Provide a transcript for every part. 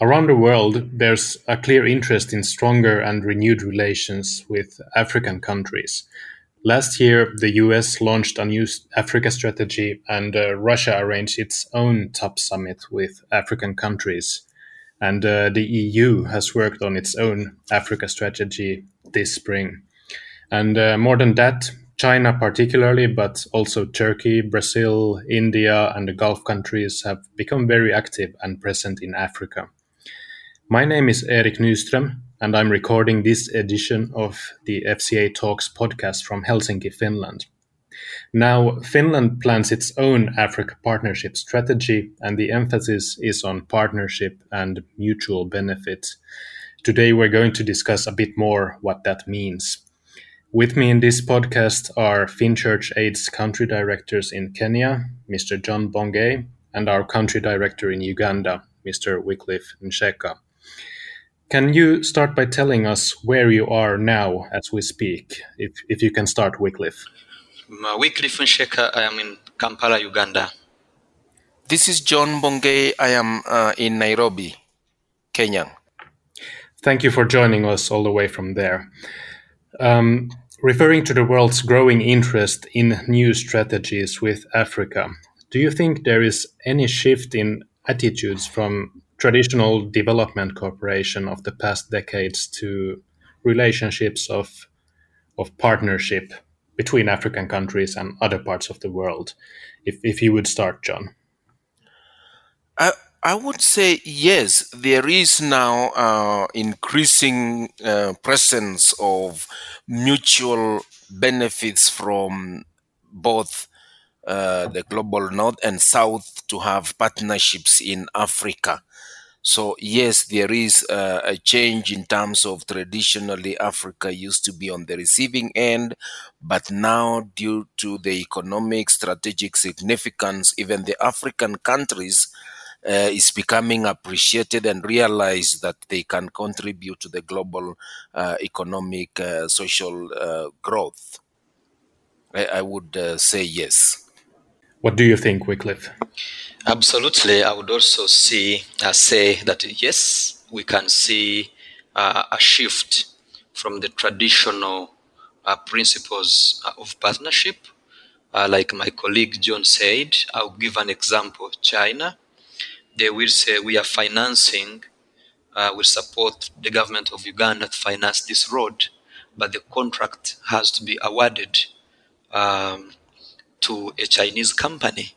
Around the world, there's a clear interest in stronger and renewed relations with African countries. Last year, the US launched a new Africa strategy, and uh, Russia arranged its own top summit with African countries. And uh, the EU has worked on its own Africa strategy this spring. And uh, more than that, China, particularly, but also Turkey, Brazil, India, and the Gulf countries have become very active and present in Africa. My name is Erik Nyström, and I'm recording this edition of the FCA Talks podcast from Helsinki, Finland. Now, Finland plans its own Africa partnership strategy, and the emphasis is on partnership and mutual benefit. Today, we're going to discuss a bit more what that means. With me in this podcast are Finchurch Aid's country directors in Kenya, Mr. John Bongei, and our country director in Uganda, Mr. Wycliffe Nsheka. Can you start by telling us where you are now as we speak? If, if you can start, Wycliffe. Wycliffe Nsheka, I am in Kampala, Uganda. This is John Bongei. I am uh, in Nairobi, Kenya. Thank you for joining us all the way from there. Um, referring to the world's growing interest in new strategies with Africa, do you think there is any shift in attitudes from traditional development cooperation of the past decades to relationships of of partnership between African countries and other parts of the world. If if you would start, John. I I would say yes. There is now uh, increasing uh, presence of mutual benefits from both uh, the global north and south to have partnerships in Africa. So yes, there is uh, a change in terms of traditionally Africa used to be on the receiving end, but now due to the economic strategic significance, even the African countries uh, is becoming appreciated and realize that they can contribute to the global uh, economic uh, social uh, growth. I, I would uh, say yes. What do you think, Wycliffe? Absolutely. I would also see uh, say that yes, we can see uh, a shift from the traditional uh, principles uh, of partnership. Uh, like my colleague John said, I'll give an example. China, they will say we are financing, uh, we support the government of Uganda to finance this road, but the contract has to be awarded um, to a Chinese company.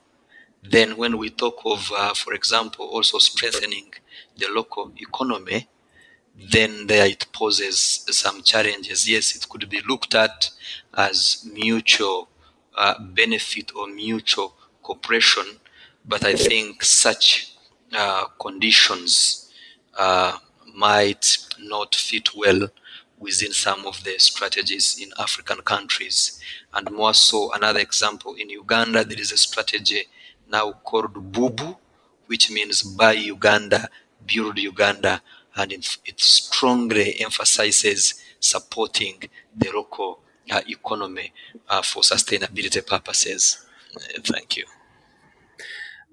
Then, when we talk of, uh, for example, also strengthening the local economy, then there it poses some challenges. Yes, it could be looked at as mutual uh, benefit or mutual cooperation, but I think such uh, conditions uh, might not fit well within some of the strategies in African countries. And more so, another example in Uganda, there is a strategy now called Bubu, which means buy Uganda, build Uganda, and it strongly emphasizes supporting the local uh, economy uh, for sustainability purposes. Uh, thank you.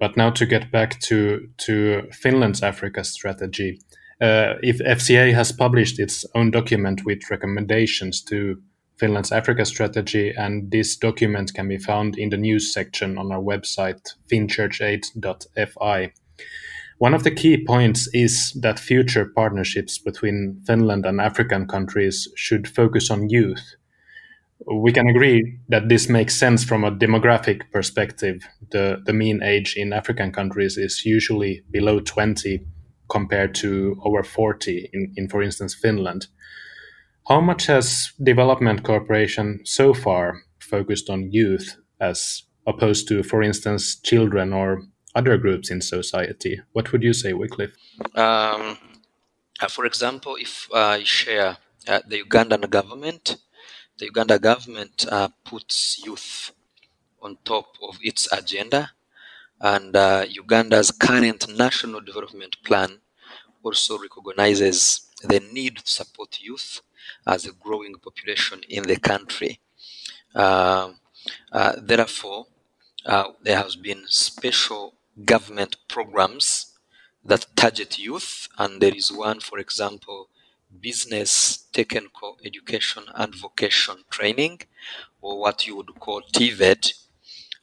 But now to get back to to Finland's Africa strategy, uh, if FCA has published its own document with recommendations to Finland's Africa strategy, and this document can be found in the news section on our website, finchurchaid.fi. One of the key points is that future partnerships between Finland and African countries should focus on youth. We can agree that this makes sense from a demographic perspective. The, the mean age in African countries is usually below 20 compared to over 40 in, in for instance, Finland. How much has development cooperation so far focused on youth as opposed to, for instance, children or other groups in society? What would you say, Wycliffe? Um, uh, for example, if I share uh, the Ugandan government, the Uganda government uh, puts youth on top of its agenda, and uh, Uganda's current national development plan also recognizes the need to support youth as a growing population in the country. Uh, uh, therefore, uh, there has been special government programs that target youth, and there is one, for example, business technical education and vocation training, or what you would call TVET.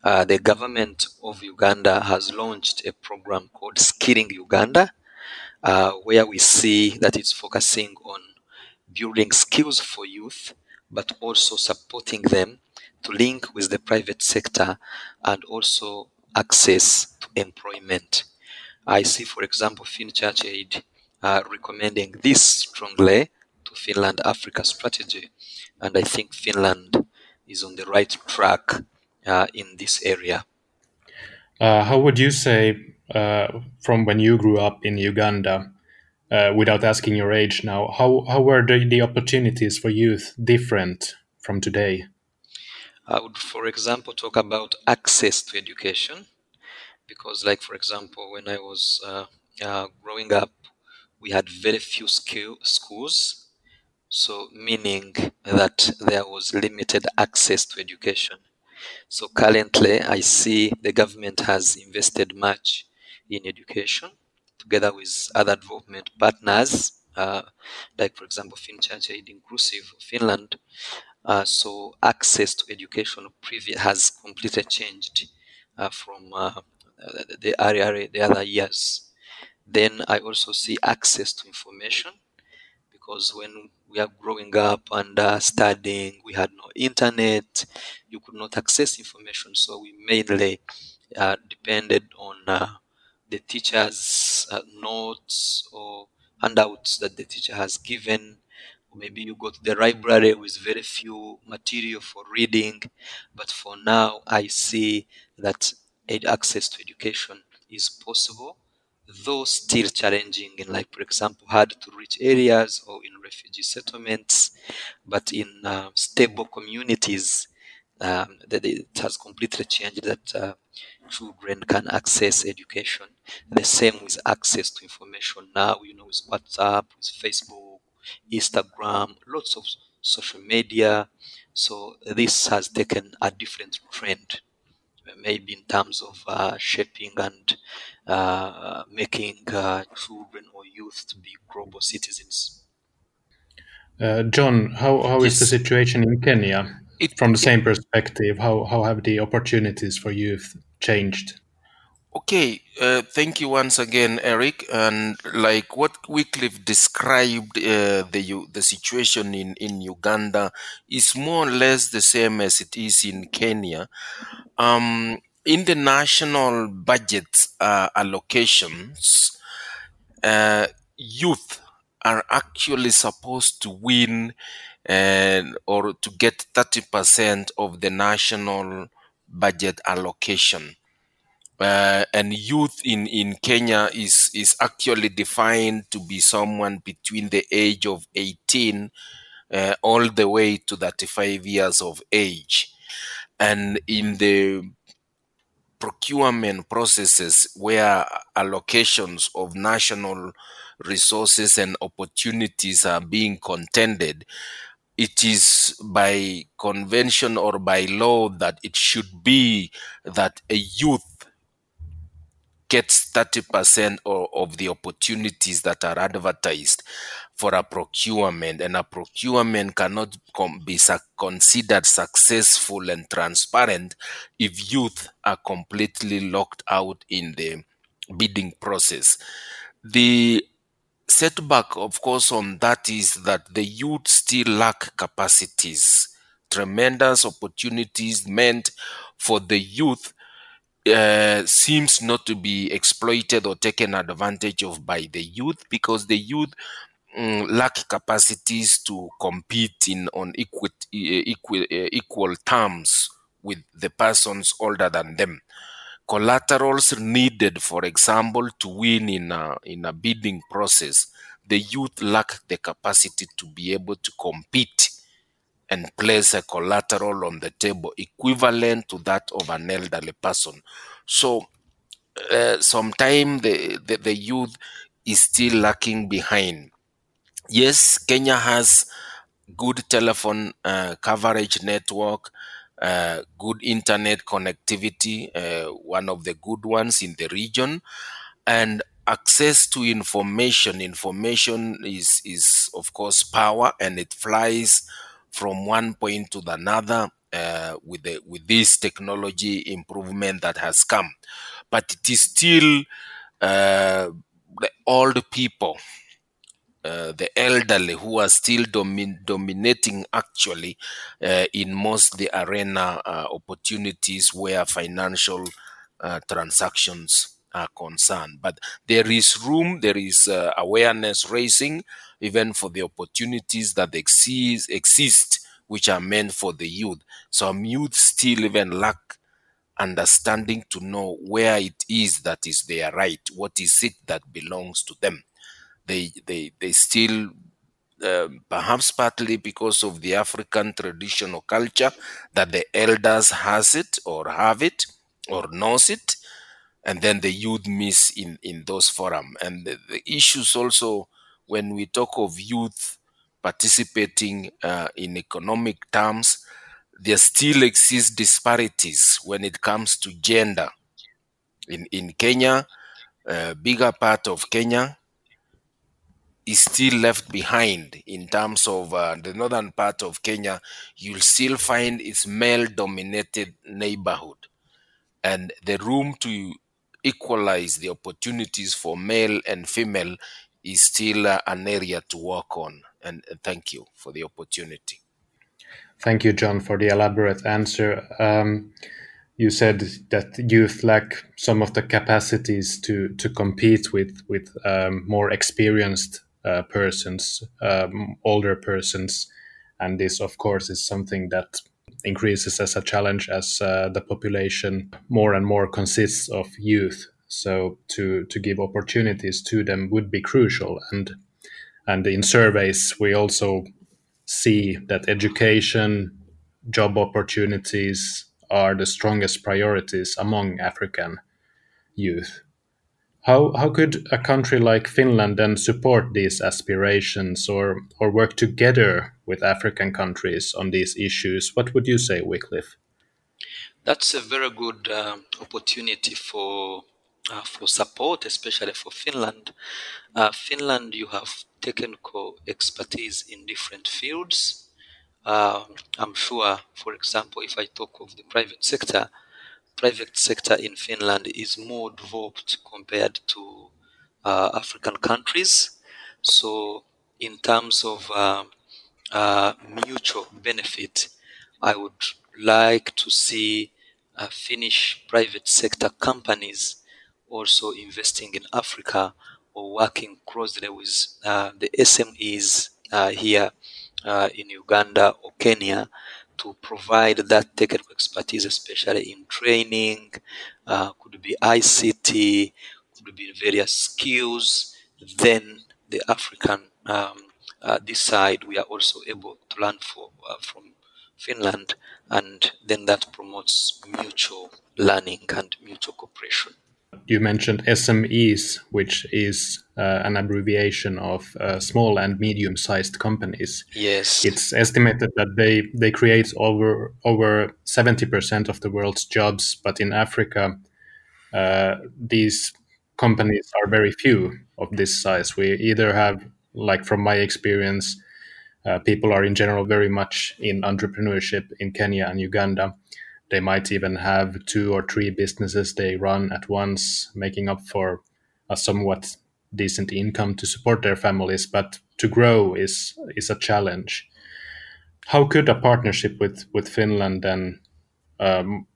Uh, the government of Uganda has launched a program called Skilling Uganda, uh, where we see that it's focusing on building skills for youth, but also supporting them to link with the private sector and also access to employment. I see, for example, FinChurch Aid uh, recommending this strongly to Finland Africa strategy, and I think Finland is on the right track uh, in this area. Uh, how would you say, from when you grew up in Uganda, uh, without asking your age now, how, how were the, the opportunities for youth different from today? I would, for example, talk about access to education, because, like, for example, when I was uh, uh, growing up, we had very few skill schools, so meaning that there was limited access to education. So currently, I see the government has invested much in education together with other development partners, uh, like, for example, FinChurch Aid Inclusive Finland. Uh, so access to education has completely changed uh, from uh, the, area, the other years. Then I also see access to information because when we are growing up and uh, studying, we had no internet, you could not access information. So we mainly uh, depended on the teacher's uh, notes or handouts that the teacher has given. Maybe you go to the library with very few material for reading, but for now, I see that access to education is possible, though still challenging in, like, for example, hard to reach areas or in refugee settlements, but in uh, stable communities, um, that it has completely changed that uh, children can access education. The same with access to information now, you know, with WhatsApp, with Facebook, Instagram, lots of social media. So this has taken a different trend, maybe in terms of uh, shaping and uh, making uh, children or youth to be global citizens. Uh, John, how, how yes. is the situation in Kenya? It, From the same perspective, how, how have the opportunities for youth changed? Okay, uh, thank you once again, Erik. And like what Wycliffe described, uh, the the situation in in Uganda is more or less the same as it is in Kenya. Um, in the national budget uh, allocations, uh, youth are actually supposed to win and or to get 30% of the national budget allocation. Uh, and youth in, in Kenya is, is actually defined to be someone between the age of 18 uh, all the way to 35 years of age. And in the procurement processes where allocations of national resources and opportunities are being contended, it is by convention or by law that it should be that a youth gets 30% or, of the opportunities that are advertised for a procurement. And a procurement cannot be considered successful and transparent if youth are completely locked out in the bidding process. The setback, of course, on that is that the youth still lack capacities. Tremendous opportunities meant for the youth uh, seems not to be exploited or taken advantage of by the youth because the youth um, lack capacities to compete in on equal terms with the persons older than them collaterals needed, for example, to win in a, in a bidding process, the youth lack the capacity to be able to compete and place a collateral on the table equivalent to that of an elderly person. So uh, sometimes the, the, the youth is still lacking behind. Yes, Kenya has good telephone uh, coverage network, uh, good internet connectivity, uh, one of the good ones in the region. And access to information information is is of course power and it flies from one point to another uh, with the with this technology improvement that has come but it is still uh, the old people uh, the elderly who are still domin- dominating actually uh, in most the arena uh, opportunities where financial uh, transactions are concerned. But there is room, there is uh, awareness raising, even for the opportunities that exist, exist, which are meant for the youth. Some youth still even lack understanding to know where it is that is their right, what is it that belongs to them they they they still um, perhaps partly because of the African traditional culture that the elders has it or have it or knows it, and then the youth miss in in those forum. And the, the issues also when we talk of youth participating uh, in economic terms, there still exist disparities when it comes to gender. In in Kenya, a bigger part of Kenya is still left behind in terms of uh, the northern part of Kenya, you'll still find it's male dominated neighborhood. And the room to equalize the opportunities for male and female is still uh, an area to work on. And, and thank you for the opportunity. Thank you, John, for the elaborate answer. Um, you said that youth lack some of the capacities to to compete with with um, more experienced uh, persons, um, older persons, and this, of course, is something that increases as a challenge as uh, the population more and more consists of youth. So to to give opportunities to them would be crucial, and and in surveys we also see that education, job opportunities are the strongest priorities among African youth. How how could a country like Finland then support these aspirations or or work together with African countries on these issues? What would you say, Wycliffe? That's a very good uh, opportunity for uh, for support, especially for Finland. Uh, Finland, you have technical expertise in different fields. Uh, I'm sure, for example, if I talk of the private sector, private sector in Finland is more developed compared to uh, African countries. So, in terms of uh, uh, mutual benefit, I would like to see uh, Finnish private sector companies also investing in Africa or working closely with uh, the SMEs uh, here in Uganda or Kenya to provide that technical expertise, especially in training, uh, could be ICT, could be various skills. Then the African um, uh, this side, we are also able to learn for, uh, from Finland, and then that promotes mutual learning and mutual cooperation you mentioned SMEs, which is uh, an abbreviation of uh, small and medium-sized companies. Yes, it's estimated that they they create over over seventy percent of the world's jobs, but in Africa, uh, these companies are very few of this size. We either have, like from my experience, uh, people are in general very much in entrepreneurship in Kenya and Uganda they might even have two or three businesses they run at once, making up for a somewhat decent income to support their families. But to grow is is a challenge. How could a partnership with with Finland then, um,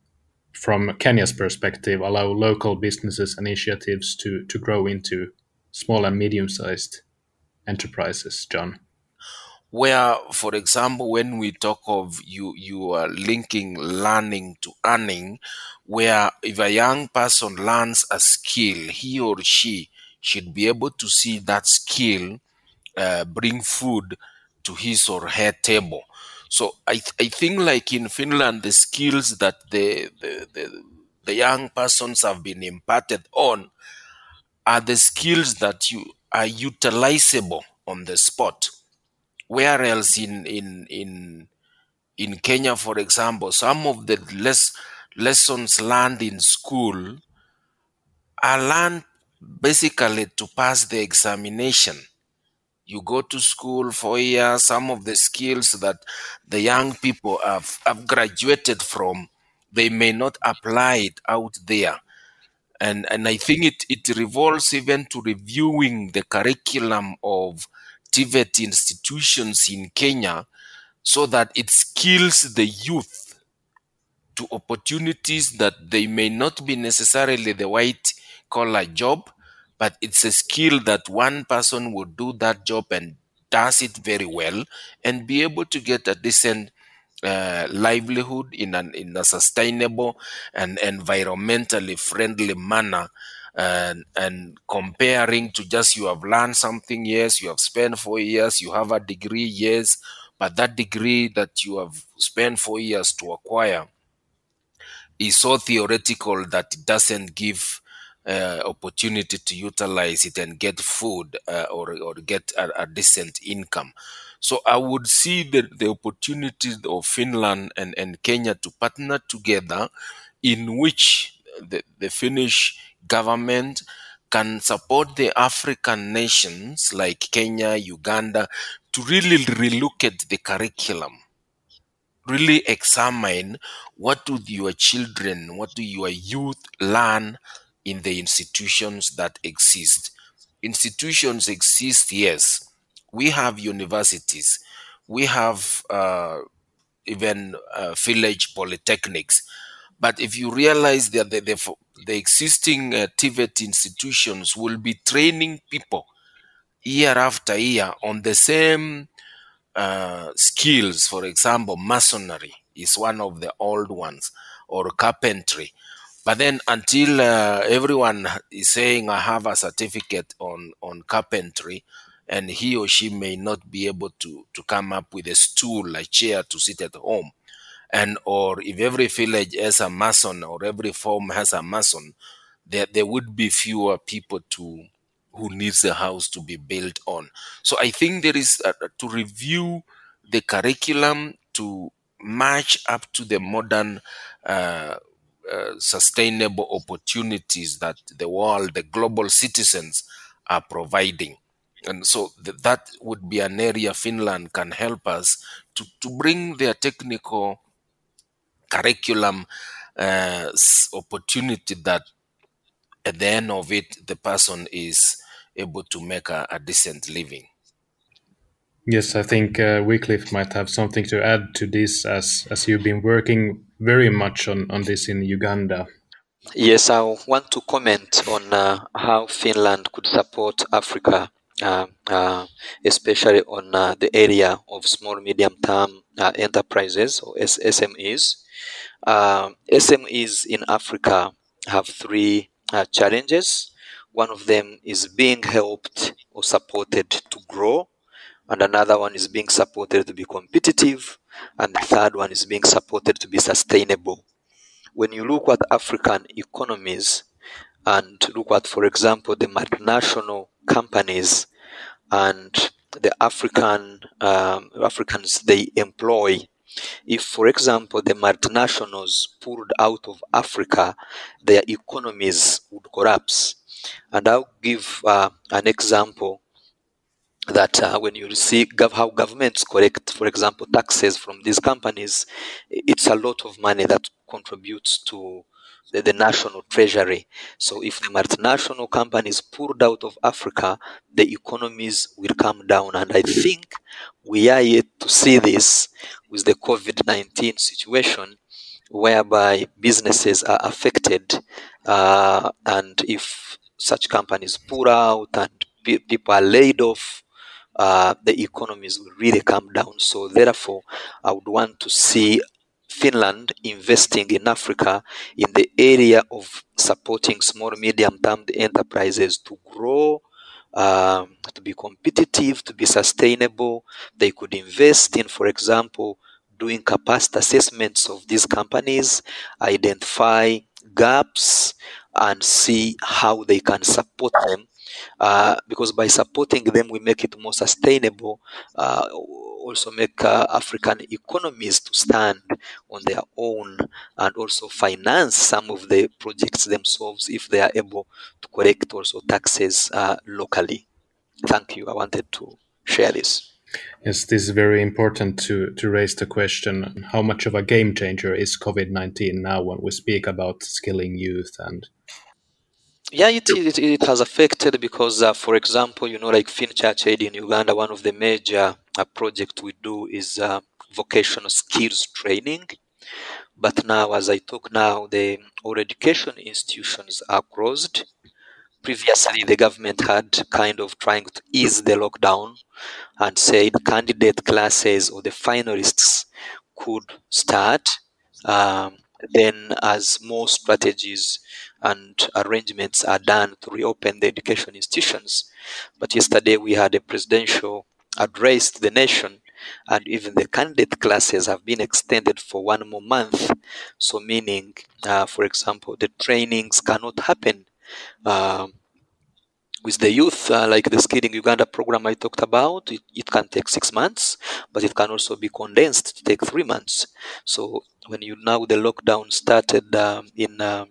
from Kenya's perspective, allow local businesses initiatives to to grow into small and medium sized enterprises, John? Where for example when we talk of you you are linking learning to earning where if a young person learns a skill he or she should be able to see that skill uh, bring food to his or her table. So I, th- I think like in finland the skills that the, the, the, the young persons have been imparted on are the skills that you are utilizable on the spot where else in in in in Kenya, for example, some of the less lessons learned in school are learned basically to pass the examination. You go to school for a year, some of the skills that the young people have, have graduated from, they may not apply it out there. And, and I think it, it revolves even to reviewing the curriculum of TVET institutions in Kenya so that it skills the youth to opportunities that they may not be necessarily the white collar job, but it's a skill that one person would do that job and does it very well and be able to get a decent uh, livelihood in an in a sustainable and environmentally friendly manner and and comparing to just you have learned something yes you have spent four years you have a degree yes but that degree that you have spent four years to acquire is so theoretical that it doesn't give uh, opportunity to utilize it and get food uh, or, or get a, a, decent income. So I would see the, the opportunities of Finland and, and Kenya to partner together in which the, the Finnish government can support the African nations like Kenya, Uganda to really relook at the curriculum really examine what do your children, what do your youth learn in the institutions that exist. Institutions exist, yes. We have universities. We have uh, even uh, village polytechnics. But if you realize that the, the, the existing uh, TVET institutions will be training people year after year on the same uh, skills, for example, masonry is one of the old ones, or carpentry. But then, until uh, everyone is saying, I have a certificate on, on carpentry, and he or she may not be able to, to come up with a stool, a chair to sit at home. And or if every village has a mason or every farm has a mason, there, there would be fewer people to who needs a house to be built on. So I think there is uh, to review the curriculum to match up to the modern uh, uh, sustainable opportunities that the world, the global citizens are providing. And so th- that would be an area Finland can help us to, to bring their technical curriculum uh, opportunity that at the end of it, the person is able to make a, a decent living. Yes, I think uh, Wycliffe might have something to add to this, as as you've been working very much on, on this in Uganda. Yes, I want to comment on uh, how Finland could support Africa, uh, uh, especially on uh, the area of small medium term uh, enterprises or SMEs. SMEs in Africa have three challenges. One of them is being helped or supported to grow, and another one is being supported to be competitive, and the third one is being supported to be sustainable. When you look at African economies and look at, for example, the multinational companies and the African um, Africans they employ. If, for example, the multinationals pulled out of Africa, their economies would collapse. And I'll give uh, an example that uh, when you see gov- how governments collect, for example, taxes from these companies, it's a lot of money that contributes to the, the, national treasury. So if the multinational companies pulled out of Africa, the economies will come down. And I think we are yet to see this with the COVID 19 situation, whereby businesses are affected. Uh, and if such companies pull out and pe- people are laid off, uh, the economies will really come down. So, therefore, I would want to see Finland investing in Africa in the area of supporting small, medium term enterprises to grow, um, to be competitive, to be sustainable. They could invest in, for example, doing capacity assessments of these companies, identify gaps, and see how they can support them uh, because by supporting them we make it more sustainable uh, also make uh, African economies to stand on their own and also finance some of the projects themselves if they are able to collect also taxes uh, locally. Thank you. I wanted to share this. Yes, this is very important to, to raise the question how much of a game changer is COVID 19 now when we speak about skilling youth and yeah, it, it, it has affected because, uh, for example, you know, like FinChurch Aid in Uganda, one of the major uh, projects we do is uh, vocational skills training. But now, as I talk now, the all education institutions are closed. Previously, the government had kind of trying to ease the lockdown and said candidate classes or the finalists could start. Um, then, as more strategies and arrangements are done to reopen the education institutions. But yesterday we had a presidential address to the nation, and even the candidate classes have been extended for one more month. So, meaning, uh, for example, the trainings cannot happen. Um, with the youth, uh, like the Skilling Uganda program I talked about, it, it can take six months, but it can also be condensed to take three months. So when you now the lockdown started um, in uh,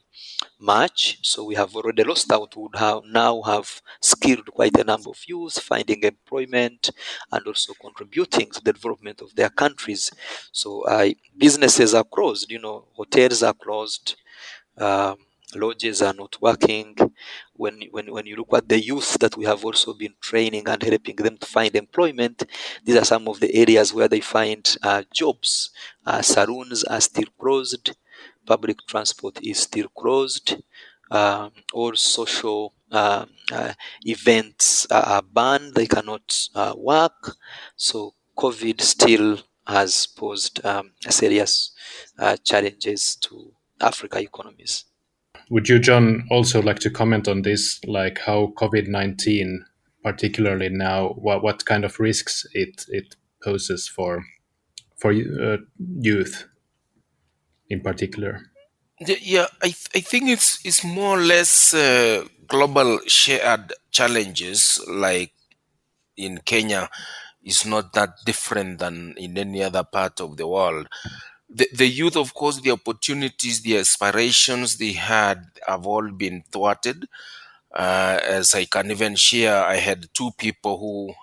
March, so we have already lost out. Would have now have skilled quite a number of youth finding employment and also contributing to the development of their countries. So uh, businesses are closed. You know, hotels are closed. Um, lodges are not working. When, when, when you look at the youth that we have also been training and helping them to find employment, these are some of the areas where they find uh, jobs. Uh, saloons are still closed public transport is still closed. Um, all social uh, uh, events are banned, they cannot uh, work. So, COVID still has posed um, serious uh, challenges to Africa economies. Would you, John, also like to comment on this, like how COVID 19, particularly now, what, what kind of risks it, it poses for, for uh, youth? In particular? Yeah, I, th- I think it's it's more or less uh, global shared challenges. Like in Kenya, is not that different than in any other part of the world. The, the youth, of course, the opportunities, the aspirations they had have all been thwarted. Uh, as I can even share, I had two people who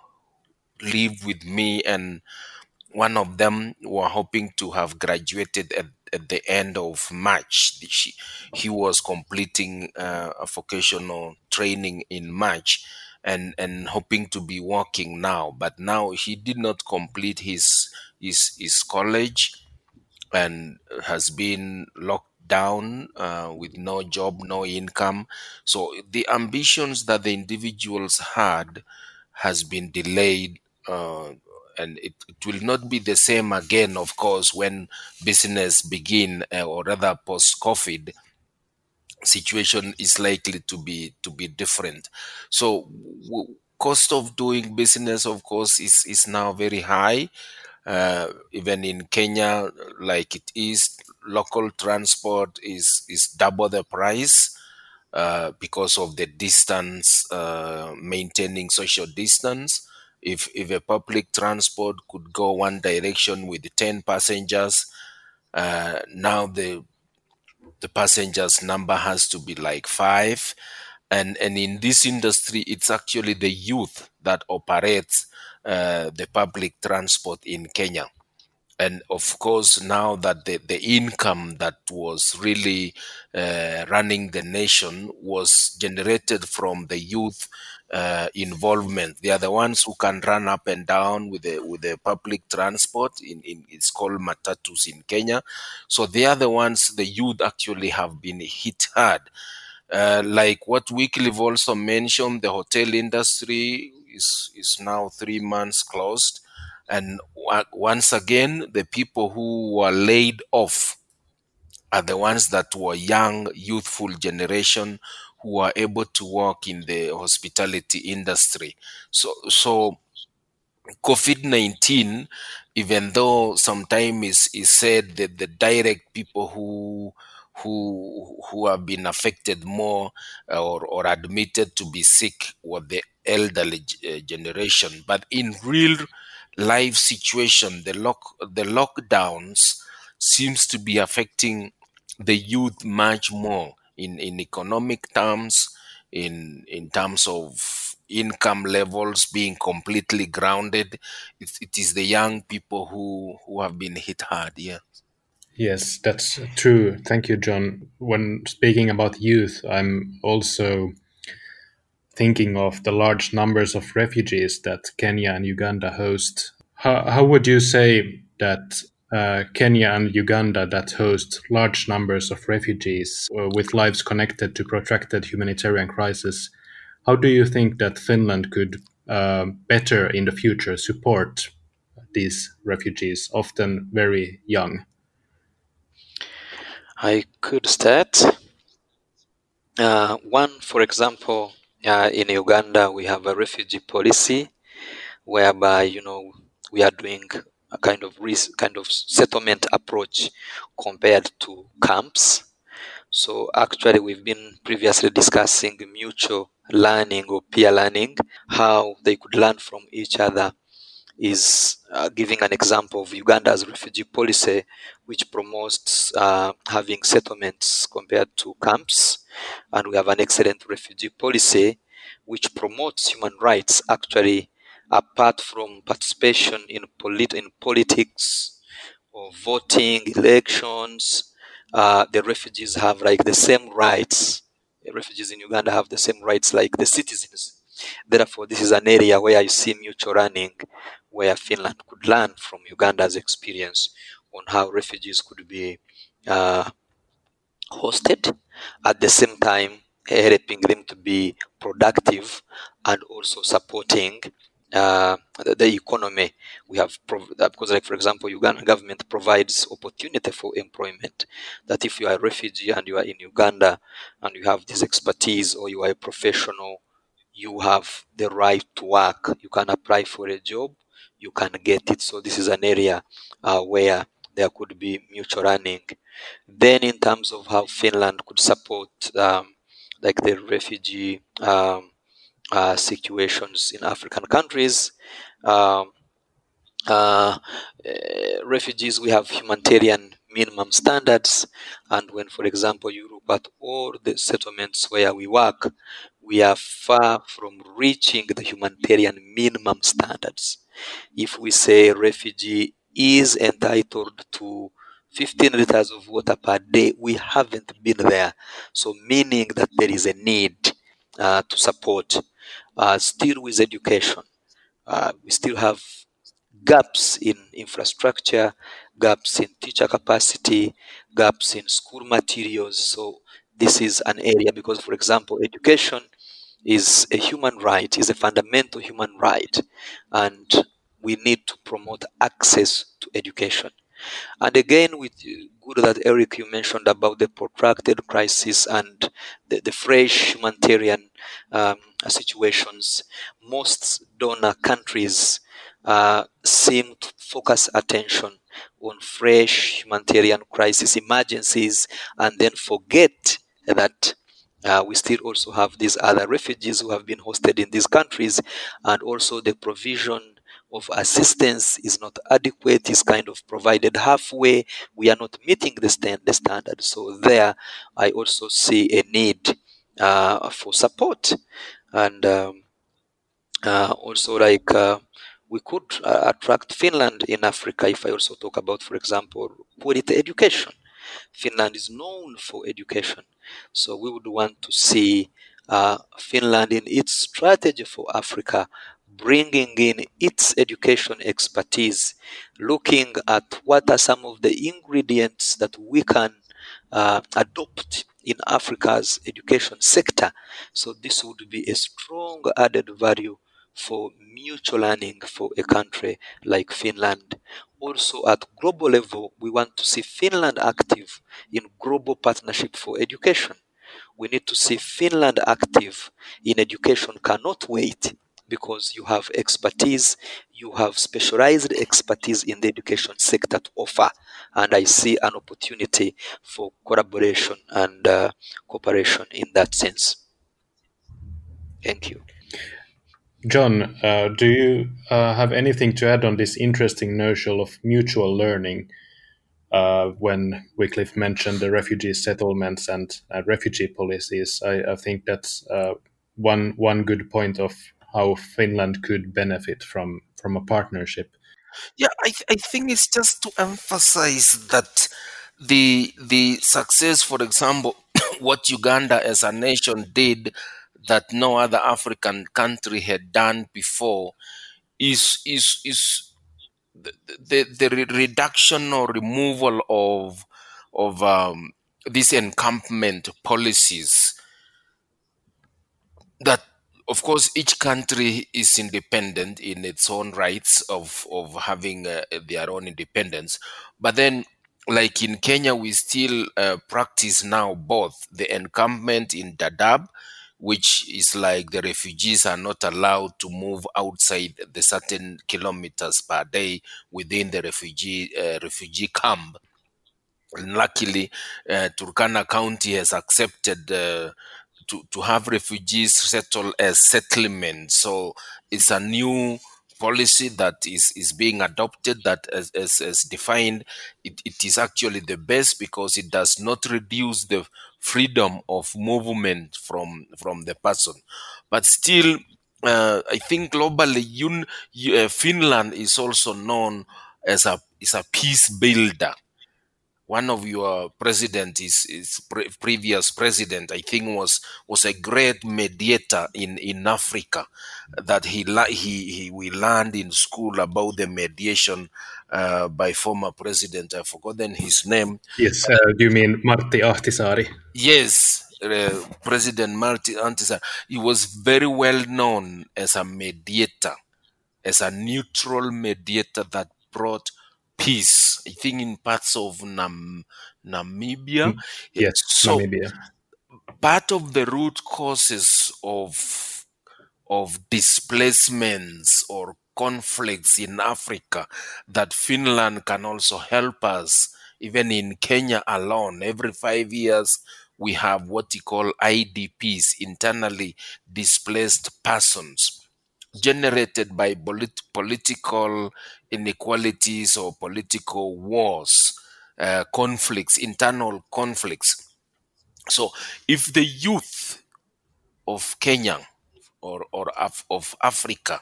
live with me, and one of them were hoping to have graduated at at the end of March. He was completing uh, a vocational training in March and, and hoping to be working now. But now he did not complete his, his, his college and has been locked down uh, with no job, no income. So the ambitions that the individuals had has been delayed uh, and it, it will not be the same again of course when business begin uh, or rather post covid situation is likely to be to be different. So w- cost of doing business of course is is now very high uh, even in kenya like it is local transport is is double the price uh, because of the distance uh, maintaining social distance if if a public transport could go one direction with 10 passengers uh, now the the passengers number has to be like five. And and in this industry it's actually the youth that operates uh, the public transport in kenya. And of course now that the, the income that was really uh, running the nation was generated from the youth uh, involvement. They are the ones who can run up and down with the with the public transport. In, in it's called matatus in Kenya. So they are the ones the youth actually have been hit hard. Uh, like what Wycliffe also mentioned, the hotel industry is is now three months closed, and once again, the people who were laid off are the ones that were young, youthful generation who are able to work in the hospitality industry. So, so COVID nineteen, even though sometimes is is said that the direct people who who who have been affected more or or admitted to be sick were the elderly uh, generation, but in real life situation, the lock, the lockdowns seems to be affecting the youth much more in, in economic terms, in in terms of income levels being completely grounded. It, it is the young people who who have been hit hard. Yeah. Yes, that's true. Thank you, John. When speaking about youth, I'm also thinking of the large numbers of refugees that Kenya and Uganda host. How, how would you say that uh, Kenya and Uganda that host large numbers of refugees uh, with lives connected to protracted humanitarian crisis, how do you think that Finland could uh, better in the future support these refugees, often very young? I could start. Uh, one, for example, uh, in Uganda, we have a refugee policy whereby you know we are doing a kind of risk, kind of settlement approach compared to camps. So actually, we've been previously discussing mutual learning or peer learning, how they could learn from each other is uh, giving an example of Uganda's refugee policy, which promotes uh, having settlements compared to camps. And we have an excellent refugee policy which promotes human rights actually apart from participation in, polit- in politics or voting, elections. Uh, the refugees have like the same rights. The refugees in Uganda have the same rights like the citizens. Therefore, this is an area where you see mutual learning where Finland could learn from Uganda's experience on how refugees could be uh, hosted. At the same time, helping them to be productive and also supporting uh, the, the, economy. We have prov- because, like for example, Uganda government provides opportunity for employment. That if you are a refugee and you are in Uganda and you have this expertise or you are a professional, you have the right to work. You can apply for a job you can get it. So this is an area uh, where there could be mutual learning. Then in terms of how Finland could support um, like the refugee um, uh, situations in African countries, um, uh, uh, refugees, we have humanitarian minimum standards. And when, for example, you look at all the settlements where we work, we are far from reaching the humanitarian minimum standards. If we say refugee is entitled to 15 liters of water per day, we haven't been there. So, meaning that there is a need uh, to support. Uh, still, with education, uh, we still have gaps in infrastructure, gaps in teacher capacity, gaps in school materials. So, this is an area because, for example, education is a human right, is a fundamental human right, and we need to promote access to education. And again, with good that Erik you mentioned about the protracted crisis and the, the fresh humanitarian um, situations, most donor countries uh, seem to focus attention on fresh humanitarian crisis emergencies and then forget that uh, we still also have these other refugees who have been hosted in these countries, and also the provision of assistance is not adequate, is kind of provided halfway. We are not meeting the, stand, the standard. So, there I also see a need uh, for support. And um, uh, also, like, uh, we could uh, attract Finland in Africa if I also talk about, for example, quality education. Finland is known for education. So we would want to see uh, Finland in its strategy for Africa bringing in its education expertise, looking at what are some of the ingredients that we can uh, adopt in Africa's education sector. So this would be a strong added value for mutual learning for a country like Finland. Also, at global level, we want to see Finland active in global partnership for education. We need to see Finland active in education cannot wait because you have expertise, you have specialized expertise in the education sector to offer. And I see an opportunity for collaboration and uh, cooperation in that sense. Thank you. John, uh, do you uh, have anything to add on this interesting notion of mutual learning? Uh, when Wycliffe mentioned the refugee settlements and refugee policies, I, I think that's uh, one one good point of how Finland could benefit from from a partnership. Yeah, I, th- I think it's just to emphasize that the the success, for example, what Uganda as a nation did that no other African country had done before is is is the, the, the reduction or removal of of um, these encampment policies that of course each country is independent in its own rights of of having uh, their own independence but then like in Kenya we still uh, practice now both the encampment in Dadaab which is like the refugees are not allowed to move outside the certain kilometers per day within the refugee uh, refugee camp. And luckily, uh, Turkana County has accepted uh, to, to have refugees settle as settlement. So it's a new policy that is, is being adopted that as, as, as defined it, it is actually the best because it does not reduce the freedom of movement from from the person but still uh, i think globally un, uh, finland is also known as a is a peace builder one of your president is, is pre- previous president i think was was a great mediator in in africa that he he he we learned in school about the mediation uh, by former president. I've forgotten his name. Yes uh, do you mean martti ahtisaari? Yes uh, president martti ahtisaari. He was very well known as a mediator as a neutral mediator that brought peace. I think in parts of Nam- Namibia. Mm. Yes, so Namibia. Part of the root causes of of displacements or conflicts in Africa that Finland can also help us. Even in Kenya alone, every five years we have what we call IDPs, internally displaced persons generated by polit- political inequalities or political wars, uh, conflicts, internal conflicts. So, if the youth of Kenya or, or of, of Africa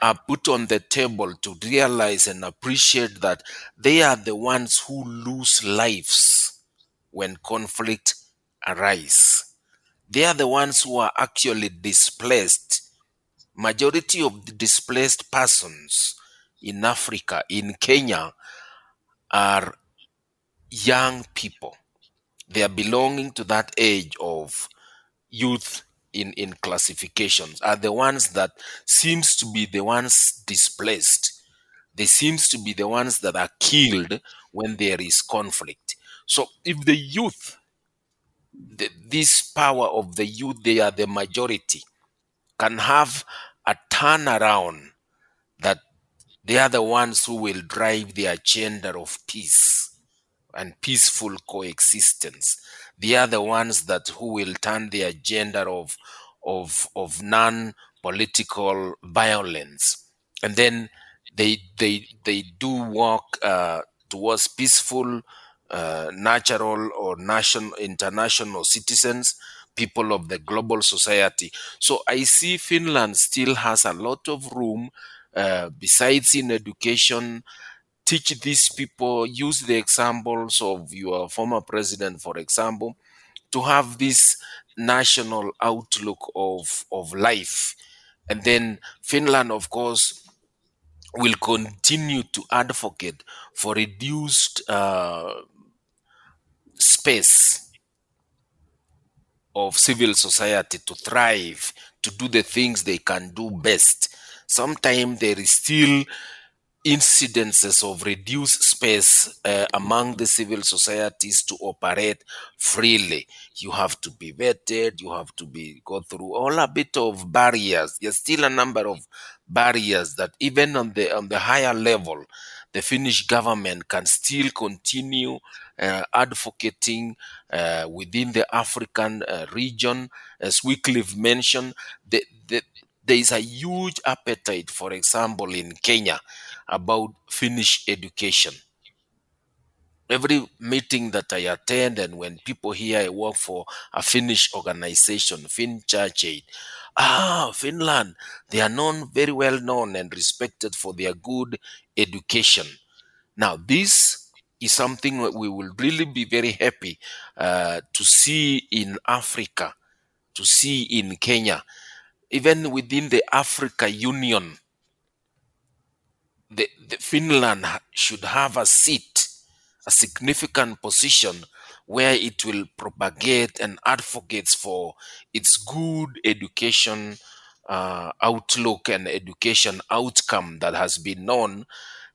are put on the table to realize and appreciate that they are the ones who lose lives when conflict arise. They are the ones who are actually displaced majority of the displaced persons in Africa, in Kenya, are young people. They are belonging to that age of youth in, in classifications, are the ones that seems to be the ones displaced. They seems to be the ones that are killed when there is conflict. So if the youth, the, this power of the youth, they are the majority can have a turnaround that they are the ones who will drive the agenda of peace and peaceful coexistence. They are the ones that who will turn the agenda of of of non-political violence, and then they they they do work uh, towards peaceful, uh, natural or national international citizens people of the global society. So I see Finland still has a lot of room, uh, besides in education, teach these people, use the examples of your former president, for example, to have this national outlook of, of life. And then Finland, of course, will continue to advocate for reduced uh, space of civil society to thrive, to do the things they can do best. Sometimes there is still incidences of reduced space uh, among the civil societies to operate freely. You have to be vetted, you have to be go through all a bit of barriers. There's still a number of barriers that even on the on the higher level, the Finnish government can still continue advocating uh, within the African uh, region. As Wycliffe mentioned, the, the, there is a huge appetite, for example, in Kenya about Finnish education. Every meeting that I attend, and when people hear I work for a Finnish organization, Finn Church Aid, ah, Finland, they are known, very well known and respected for their good education. Now, this is something that we will really be very happy uh, to see in Africa, to see in Kenya, even within the Africa Union. The, the Finland should have a seat, a significant position where it will propagate and advocates for its good education uh, outlook and education outcome that has been known.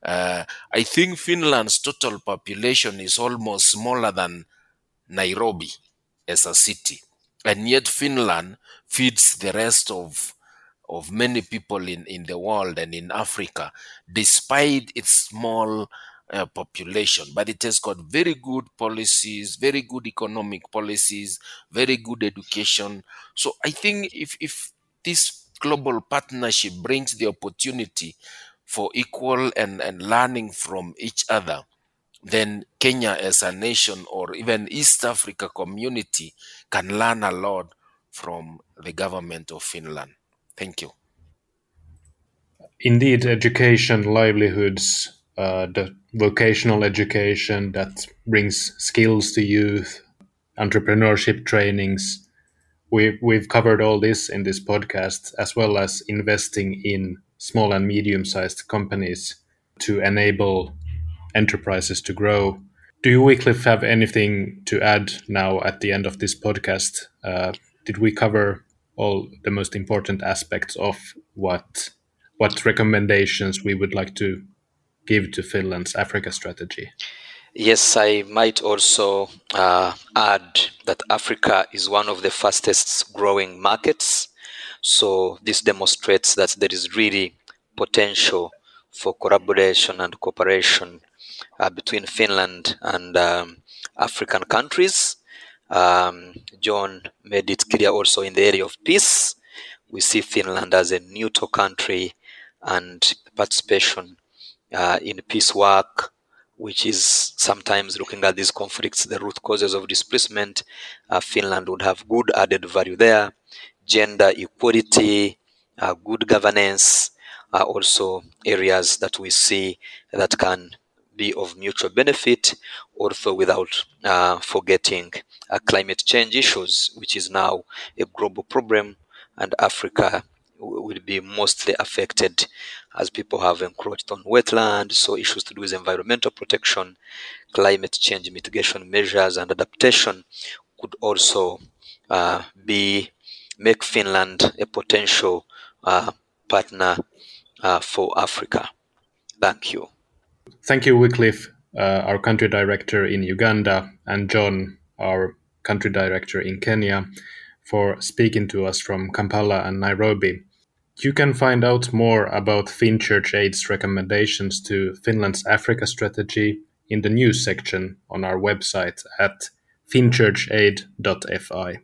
Uh, I think Finland's total population is almost smaller than Nairobi as a city, and yet Finland feeds the rest of of many people in, in the world and in Africa, despite its small uh, population, but it has got very good policies, very good economic policies, very good education. So I think if, if this global partnership brings the opportunity for equal and, and learning from each other, then Kenya as a nation or even East Africa community can learn a lot from the government of Finland. Thank you. Indeed, education, livelihoods, uh, the vocational education that brings skills to youth, entrepreneurship trainings. We, we've covered all this in this podcast, as well as investing in small and medium sized companies to enable enterprises to grow. Do you, Wycliffe, have anything to add now at the end of this podcast? Uh, did we cover all the most important aspects of what what recommendations we would like to give to Finland's Africa strategy? Yes, I might also uh, add that Africa is one of the fastest growing markets. So this demonstrates that there is really potential for collaboration and cooperation uh, between Finland and um, African countries. Um, John made it clear also in the area of peace. We see Finland as a neutral country and participation uh, in peace work, which is sometimes looking at these conflicts, the root causes of displacement. Uh, Finland would have good added value there. Gender equality, uh, good governance are also areas that we see that can be of mutual benefit, also without uh, forgetting uh, climate change issues, which is now a global problem, and Africa will be mostly affected as people have encroached on wetlands, so issues to do with environmental protection, climate change mitigation measures, and adaptation could also uh, be make Finland a potential uh, partner uh, for Africa. Thank you. Thank you, Wycliffe, uh, our country director in Uganda, and John, our country director in Kenya, for speaking to us from Kampala and Nairobi. You can find out more about FinChurch Aid's recommendations to Finland's Africa strategy in the news section on our website at finchurchaid.fi.